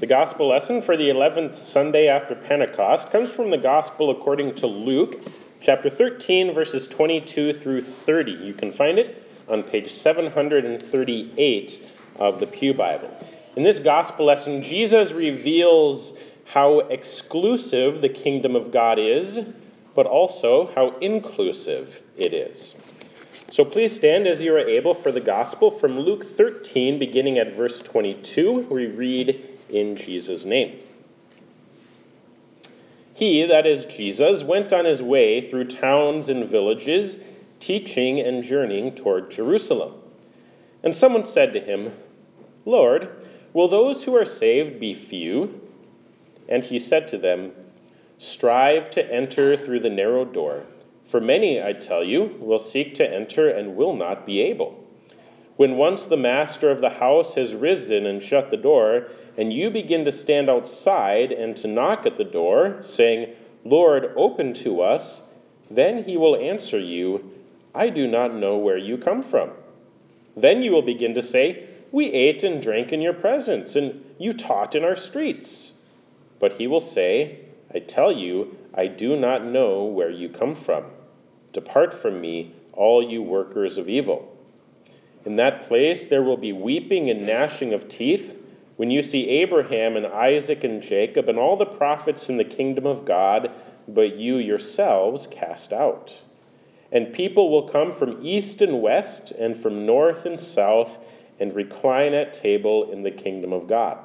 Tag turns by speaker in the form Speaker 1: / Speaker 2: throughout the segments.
Speaker 1: The gospel lesson for the 11th Sunday after Pentecost comes from the gospel according to Luke, chapter 13, verses 22 through 30. You can find it on page 738 of the Pew Bible. In this gospel lesson, Jesus reveals how exclusive the kingdom of God is, but also how inclusive it is. So please stand as you are able for the gospel from Luke 13, beginning at verse 22. We read in Jesus' name. He, that is Jesus, went on his way through towns and villages, teaching and journeying toward Jerusalem. And someone said to him, Lord, will those who are saved be few? And he said to them, Strive to enter through the narrow door, for many, I tell you, will seek to enter and will not be able. When once the master of the house has risen and shut the door, and you begin to stand outside and to knock at the door, saying, Lord, open to us, then he will answer you, I do not know where you come from. Then you will begin to say, We ate and drank in your presence, and you taught in our streets. But he will say, I tell you, I do not know where you come from. Depart from me, all you workers of evil. In that place there will be weeping and gnashing of teeth when you see Abraham and Isaac and Jacob and all the prophets in the kingdom of God, but you yourselves cast out. And people will come from east and west and from north and south and recline at table in the kingdom of God.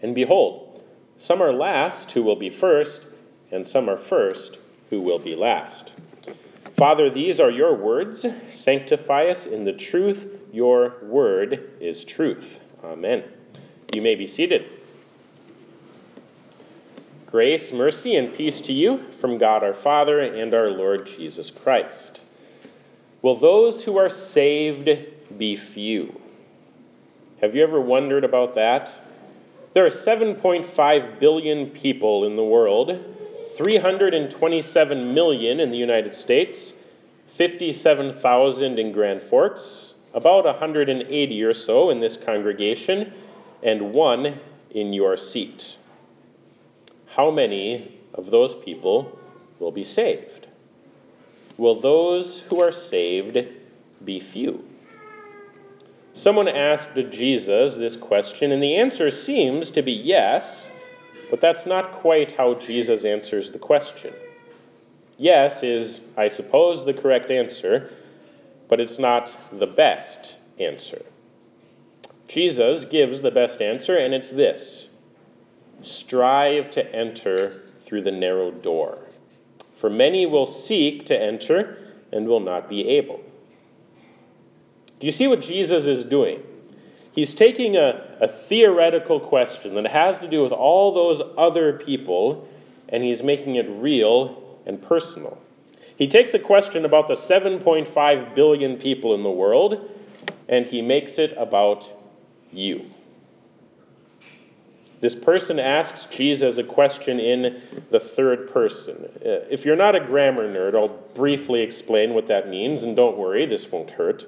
Speaker 1: And behold, some are last who will be first, and some are first who will be last. Father, these are your words. Sanctify us in the truth. Your word is truth. Amen. You may be seated. Grace, mercy, and peace to you from God our Father and our Lord Jesus Christ. Will those who are saved be few? Have you ever wondered about that? There are 7.5 billion people in the world 327 million in the United States, 57,000 in Grand Forks, about 180 or so in this congregation, and one in your seat. How many of those people will be saved? Will those who are saved be few? Someone asked Jesus this question, and the answer seems to be yes but that's not quite how Jesus answers the question. Yes is, I suppose, the correct answer, but it's not the best answer. Jesus gives the best answer, and it's this strive to enter through the narrow door. For many will seek to enter and will not be able. Do you see what Jesus is doing? He's taking a, a theoretical question that has to do with all those other people, and he's making it real and personal. He takes a question about the 7.5 billion people in the world, and he makes it about you. This person asks Jesus a question in the third person. Uh, if you're not a grammar nerd, I'll briefly explain what that means, and don't worry, this won't hurt.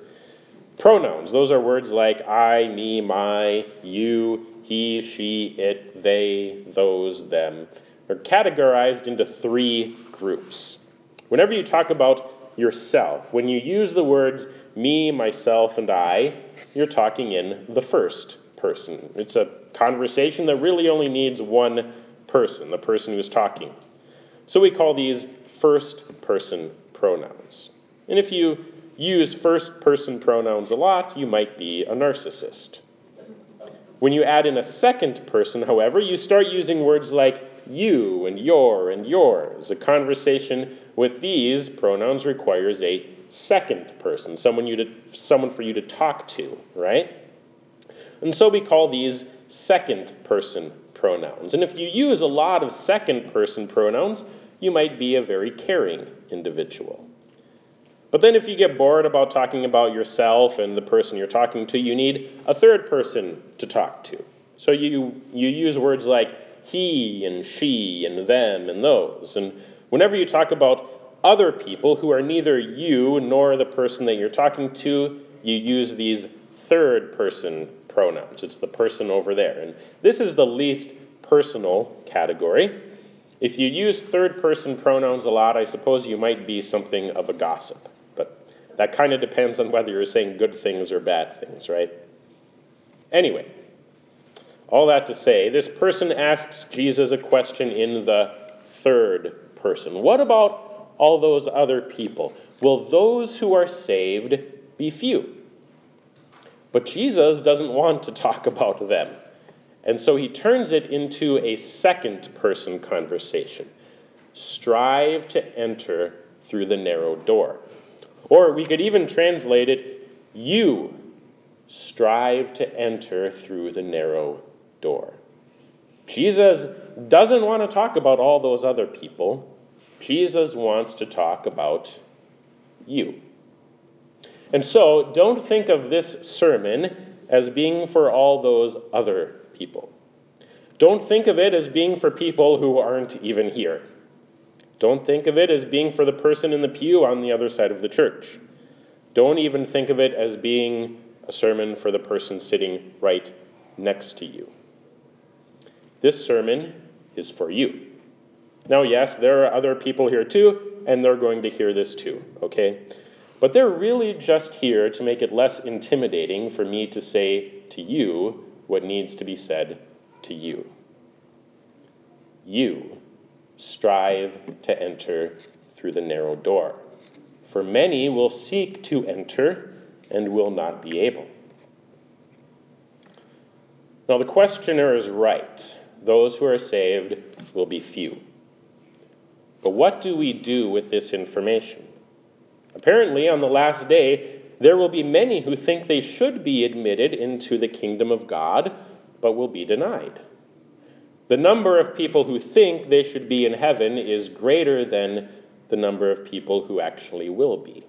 Speaker 1: Pronouns, those are words like I, me, my, you, he, she, it, they, those, them, are categorized into three groups. Whenever you talk about yourself, when you use the words me, myself, and I, you're talking in the first person. It's a conversation that really only needs one person, the person who's talking. So we call these first person pronouns. And if you use first person pronouns a lot, you might be a narcissist. When you add in a second person, however, you start using words like you and your and yours. A conversation with these pronouns requires a second person, someone, you to, someone for you to talk to, right? And so we call these second person pronouns. And if you use a lot of second person pronouns, you might be a very caring individual. But then, if you get bored about talking about yourself and the person you're talking to, you need a third person to talk to. So you, you use words like he and she and them and those. And whenever you talk about other people who are neither you nor the person that you're talking to, you use these third person pronouns. It's the person over there. And this is the least personal category. If you use third person pronouns a lot, I suppose you might be something of a gossip. But that kind of depends on whether you're saying good things or bad things, right? Anyway, all that to say, this person asks Jesus a question in the third person. What about all those other people? Will those who are saved be few? But Jesus doesn't want to talk about them. And so he turns it into a second person conversation. Strive to enter through the narrow door. Or we could even translate it you strive to enter through the narrow door. Jesus doesn't want to talk about all those other people. Jesus wants to talk about you. And so, don't think of this sermon as being for all those other people. Don't think of it as being for people who aren't even here. Don't think of it as being for the person in the pew on the other side of the church. Don't even think of it as being a sermon for the person sitting right next to you. This sermon is for you. Now, yes, there are other people here too, and they're going to hear this too, okay? But they're really just here to make it less intimidating for me to say to you what needs to be said to you. You strive to enter through the narrow door, for many will seek to enter and will not be able. Now, the questioner is right. Those who are saved will be few. But what do we do with this information? Apparently, on the last day, there will be many who think they should be admitted into the kingdom of God, but will be denied. The number of people who think they should be in heaven is greater than the number of people who actually will be.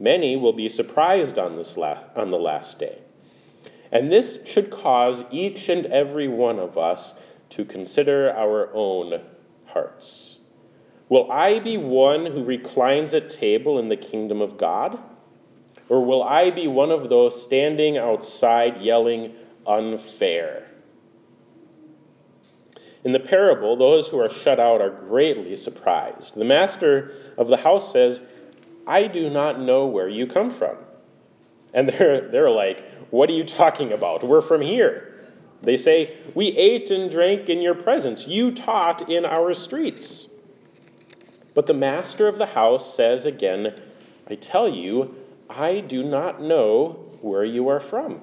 Speaker 1: Many will be surprised on, this la- on the last day. And this should cause each and every one of us to consider our own hearts. Will I be one who reclines at table in the kingdom of God? Or will I be one of those standing outside yelling, unfair? In the parable, those who are shut out are greatly surprised. The master of the house says, I do not know where you come from. And they're, they're like, What are you talking about? We're from here. They say, We ate and drank in your presence. You taught in our streets. But the master of the house says again, I tell you, I do not know where you are from.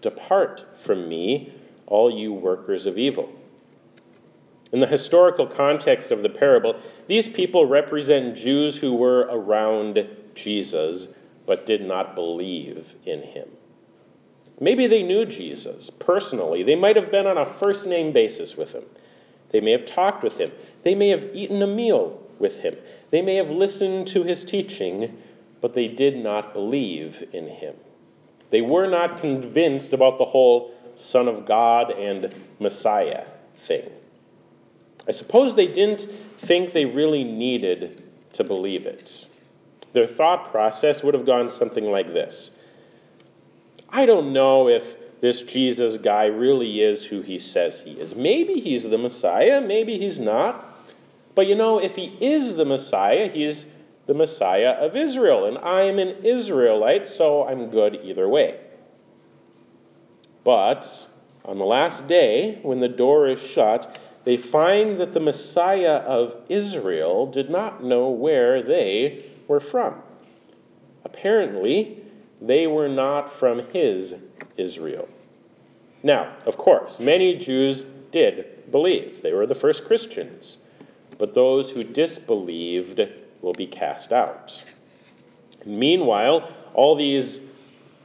Speaker 1: Depart from me, all you workers of evil. In the historical context of the parable, these people represent Jews who were around Jesus but did not believe in him. Maybe they knew Jesus personally. They might have been on a first name basis with him. They may have talked with him. They may have eaten a meal with him. They may have listened to his teaching, but they did not believe in him. They were not convinced about the whole Son of God and Messiah thing. I suppose they didn't think they really needed to believe it. Their thought process would have gone something like this I don't know if this Jesus guy really is who he says he is. Maybe he's the Messiah, maybe he's not. But you know, if he is the Messiah, he's the Messiah of Israel, and I am an Israelite, so I'm good either way. But on the last day, when the door is shut, they find that the Messiah of Israel did not know where they were from. Apparently, they were not from his Israel. Now, of course, many Jews did believe. They were the first Christians but those who disbelieved will be cast out. Meanwhile, all these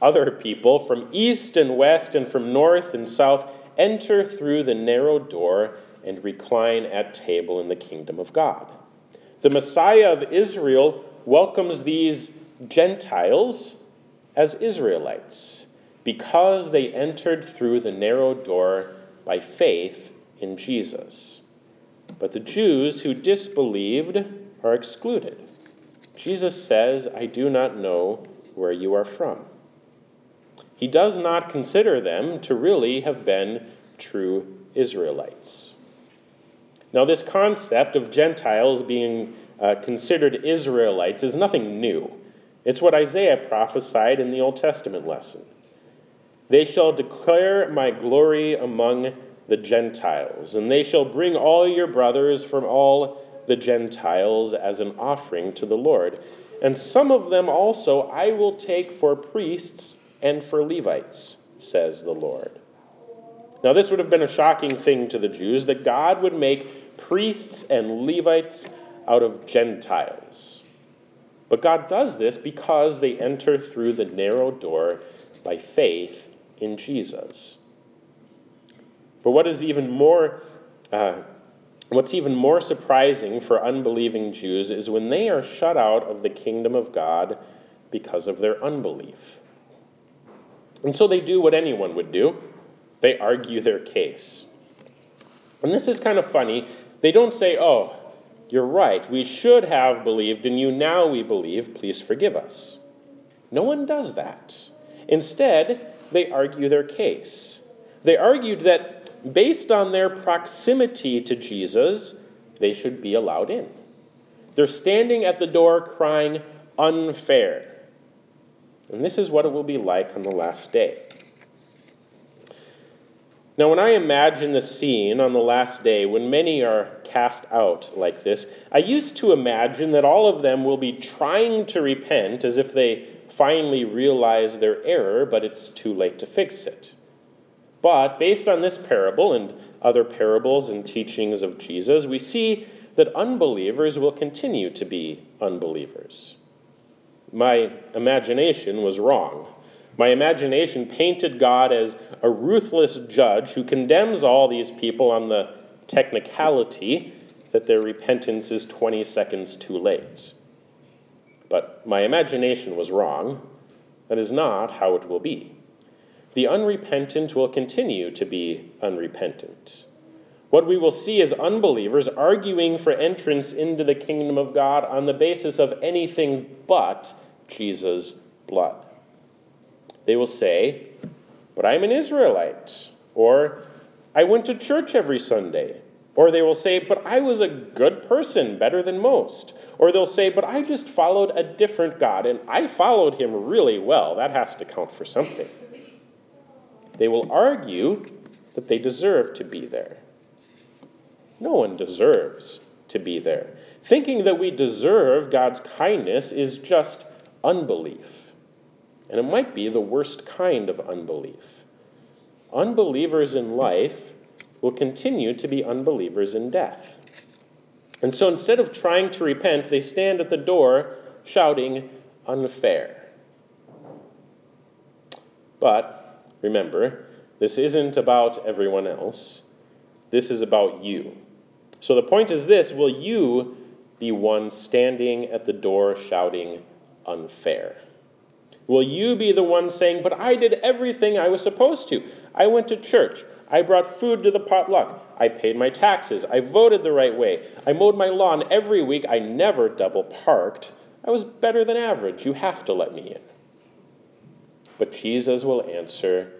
Speaker 1: other people from east and west and from north and south enter through the narrow door and recline at table in the kingdom of God. The Messiah of Israel welcomes these Gentiles as Israelites because they entered through the narrow door by faith in Jesus. But the Jews who disbelieved are excluded. Jesus says, I do not know where you are from. he does not consider them to really have been true Israelites. Now, this concept of Gentiles being uh, considered Israelites is nothing new. It's what Isaiah prophesied in the Old Testament lesson. They shall declare my glory among the Gentiles, and they shall bring all your brothers from all the Gentiles as an offering to the Lord. And some of them also I will take for priests and for Levites, says the Lord. Now, this would have been a shocking thing to the Jews that God would make priests and Levites out of Gentiles. But God does this because they enter through the narrow door by faith in Jesus. But what is even more, uh, what's even more surprising for unbelieving Jews is when they are shut out of the kingdom of God because of their unbelief. And so they do what anyone would do they argue their case. And this is kind of funny. They don't say, oh, you're right, we should have believed in you, now we believe, please forgive us. No one does that. Instead, they argue their case. They argued that based on their proximity to Jesus, they should be allowed in. They're standing at the door crying, unfair. And this is what it will be like on the last day. Now, when I imagine the scene on the last day when many are cast out like this, I used to imagine that all of them will be trying to repent as if they finally realize their error, but it's too late to fix it. But based on this parable and other parables and teachings of Jesus, we see that unbelievers will continue to be unbelievers. My imagination was wrong. My imagination painted God as a ruthless judge who condemns all these people on the technicality that their repentance is 20 seconds too late. But my imagination was wrong. That is not how it will be. The unrepentant will continue to be unrepentant. What we will see is unbelievers arguing for entrance into the kingdom of God on the basis of anything but Jesus' blood. They will say, But I'm an Israelite. Or, I went to church every Sunday. Or they will say, But I was a good person, better than most. Or they'll say, But I just followed a different God, and I followed him really well. That has to count for something. They will argue that they deserve to be there. No one deserves to be there. Thinking that we deserve God's kindness is just unbelief. And it might be the worst kind of unbelief. Unbelievers in life will continue to be unbelievers in death. And so instead of trying to repent, they stand at the door shouting, unfair. But remember, this isn't about everyone else. This is about you. So the point is this will you be one standing at the door shouting, unfair? Will you be the one saying, But I did everything I was supposed to? I went to church. I brought food to the potluck. I paid my taxes. I voted the right way. I mowed my lawn every week. I never double parked. I was better than average. You have to let me in. But Jesus will answer,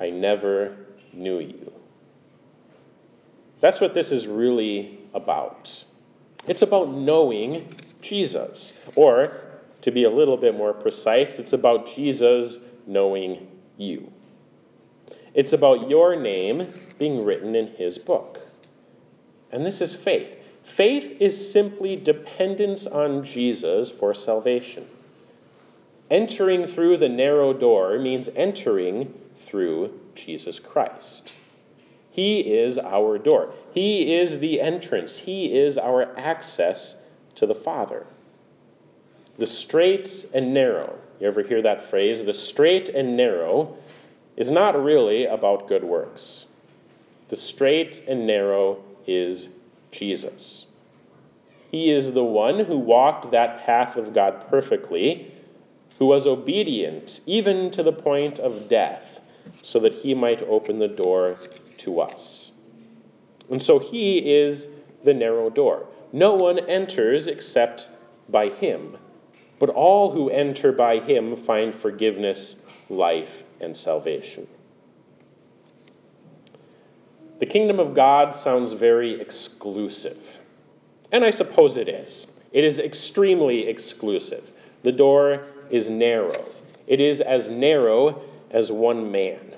Speaker 1: I never knew you. That's what this is really about. It's about knowing Jesus. Or, to be a little bit more precise, it's about Jesus knowing you. It's about your name being written in his book. And this is faith. Faith is simply dependence on Jesus for salvation. Entering through the narrow door means entering through Jesus Christ. He is our door. He is the entrance. He is our access to the Father. The straight and narrow, you ever hear that phrase? The straight and narrow is not really about good works. The straight and narrow is Jesus. He is the one who walked that path of God perfectly, who was obedient even to the point of death, so that he might open the door to us. And so he is the narrow door. No one enters except by him. But all who enter by him find forgiveness life, and salvation. The kingdom of God sounds very exclusive. And I suppose it is. It is extremely exclusive. The door is narrow. It is as narrow as one man.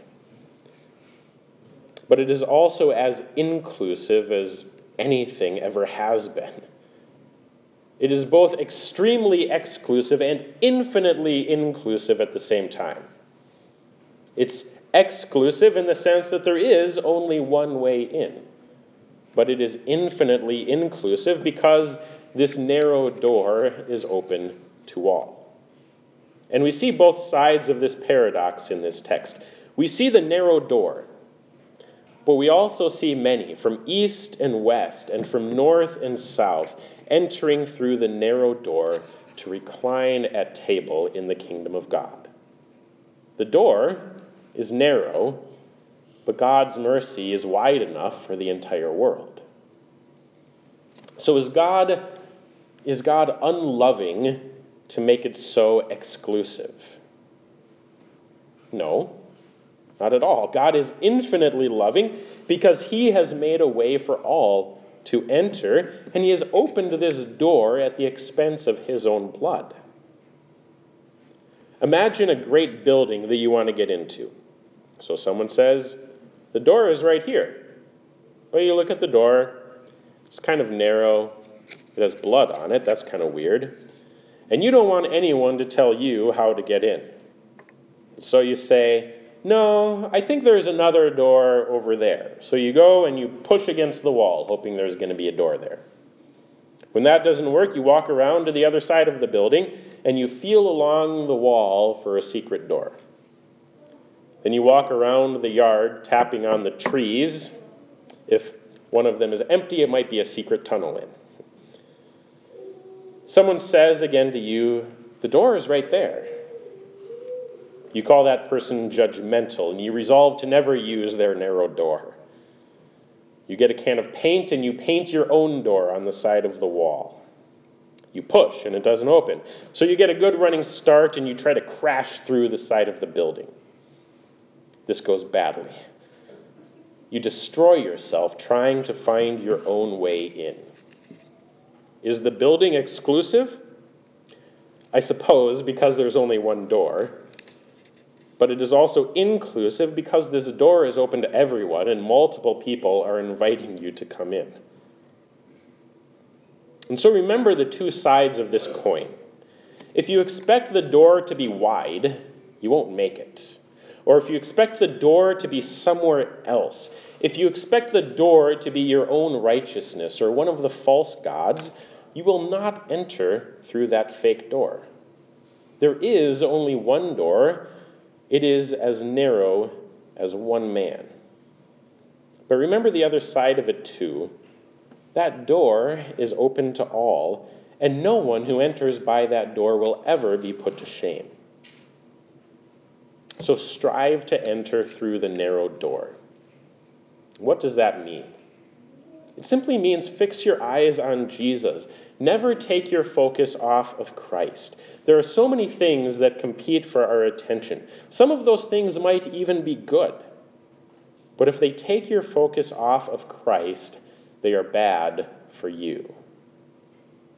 Speaker 1: But it is also as inclusive as anything ever has been. It is both extremely exclusive and infinitely inclusive at the same time. It's exclusive in the sense that there is only one way in, but it is infinitely inclusive because this narrow door is open to all. And we see both sides of this paradox in this text. We see the narrow door, but we also see many from east and west and from north and south entering through the narrow door to recline at table in the kingdom of God. The door is narrow, but God's mercy is wide enough for the entire world. So is God is God unloving to make it so exclusive? No, not at all. God is infinitely loving because he has made a way for all to enter, and he has opened this door at the expense of his own blood. Imagine a great building that you want to get into. So someone says, The door is right here. But you look at the door, it's kind of narrow, it has blood on it. That's kind of weird. And you don't want anyone to tell you how to get in. So you say, No, I think there's another door over there. So you go and you push against the wall, hoping there's going to be a door there. When that doesn't work, you walk around to the other side of the building and you feel along the wall for a secret door. Then you walk around the yard tapping on the trees. If one of them is empty, it might be a secret tunnel in. Someone says again to you, The door is right there. You call that person judgmental and you resolve to never use their narrow door. You get a can of paint and you paint your own door on the side of the wall. You push and it doesn't open. So you get a good running start and you try to crash through the side of the building this goes badly. You destroy yourself trying to find your own way in. Is the building exclusive? I suppose because there's only one door. But it is also inclusive because this door is open to everyone and multiple people are inviting you to come in. And so remember the two sides of this coin. If you expect the door to be wide, you won't make it or if you expect the door to be somewhere else, if you expect the door to be your own righteousness or one of the false gods, you will not enter through that fake door. There is only one door, it is as narrow as one man. But remember the other side of it too. That door is open to all, and no one who enters by that door will ever be put to shame. So strive to enter through the narrow door. What does that mean? It simply means fix your eyes on Jesus. Never take your focus off of Christ. There are so many things that compete for our attention. Some of those things might even be good. But if they take your focus off of Christ, they are bad for you.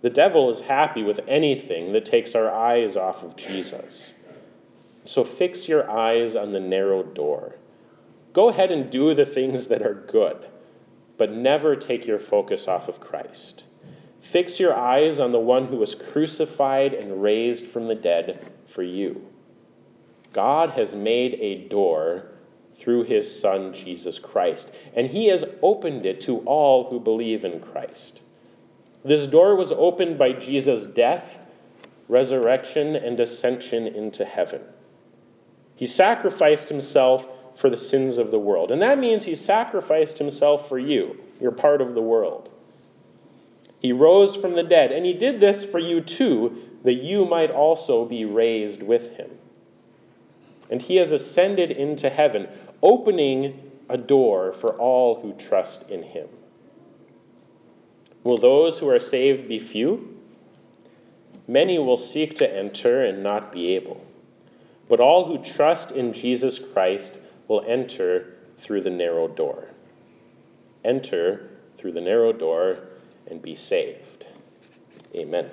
Speaker 1: The devil is happy with anything that takes our eyes off of Jesus. So fix your eyes on the narrow door. Go ahead and do the things that are good, but never take your focus off of Christ. Fix your eyes on the one who was crucified and raised from the dead for you. God has made a door through his Son, Jesus Christ, and he has opened it to all who believe in Christ. This door was opened by Jesus' death, resurrection, and ascension into heaven. He sacrificed himself for the sins of the world. And that means he sacrificed himself for you. You're part of the world. He rose from the dead, and he did this for you too, that you might also be raised with him. And he has ascended into heaven, opening a door for all who trust in him. Will those who are saved be few? Many will seek to enter and not be able. but all who trust in Jesus Christ will enter through the narrow door. Enter through the narrow door and be saved. Amen.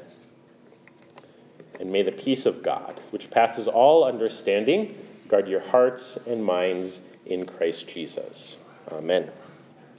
Speaker 1: And may the peace of God, which passes all understanding, guard your hearts and minds in Christ Jesus. Amen.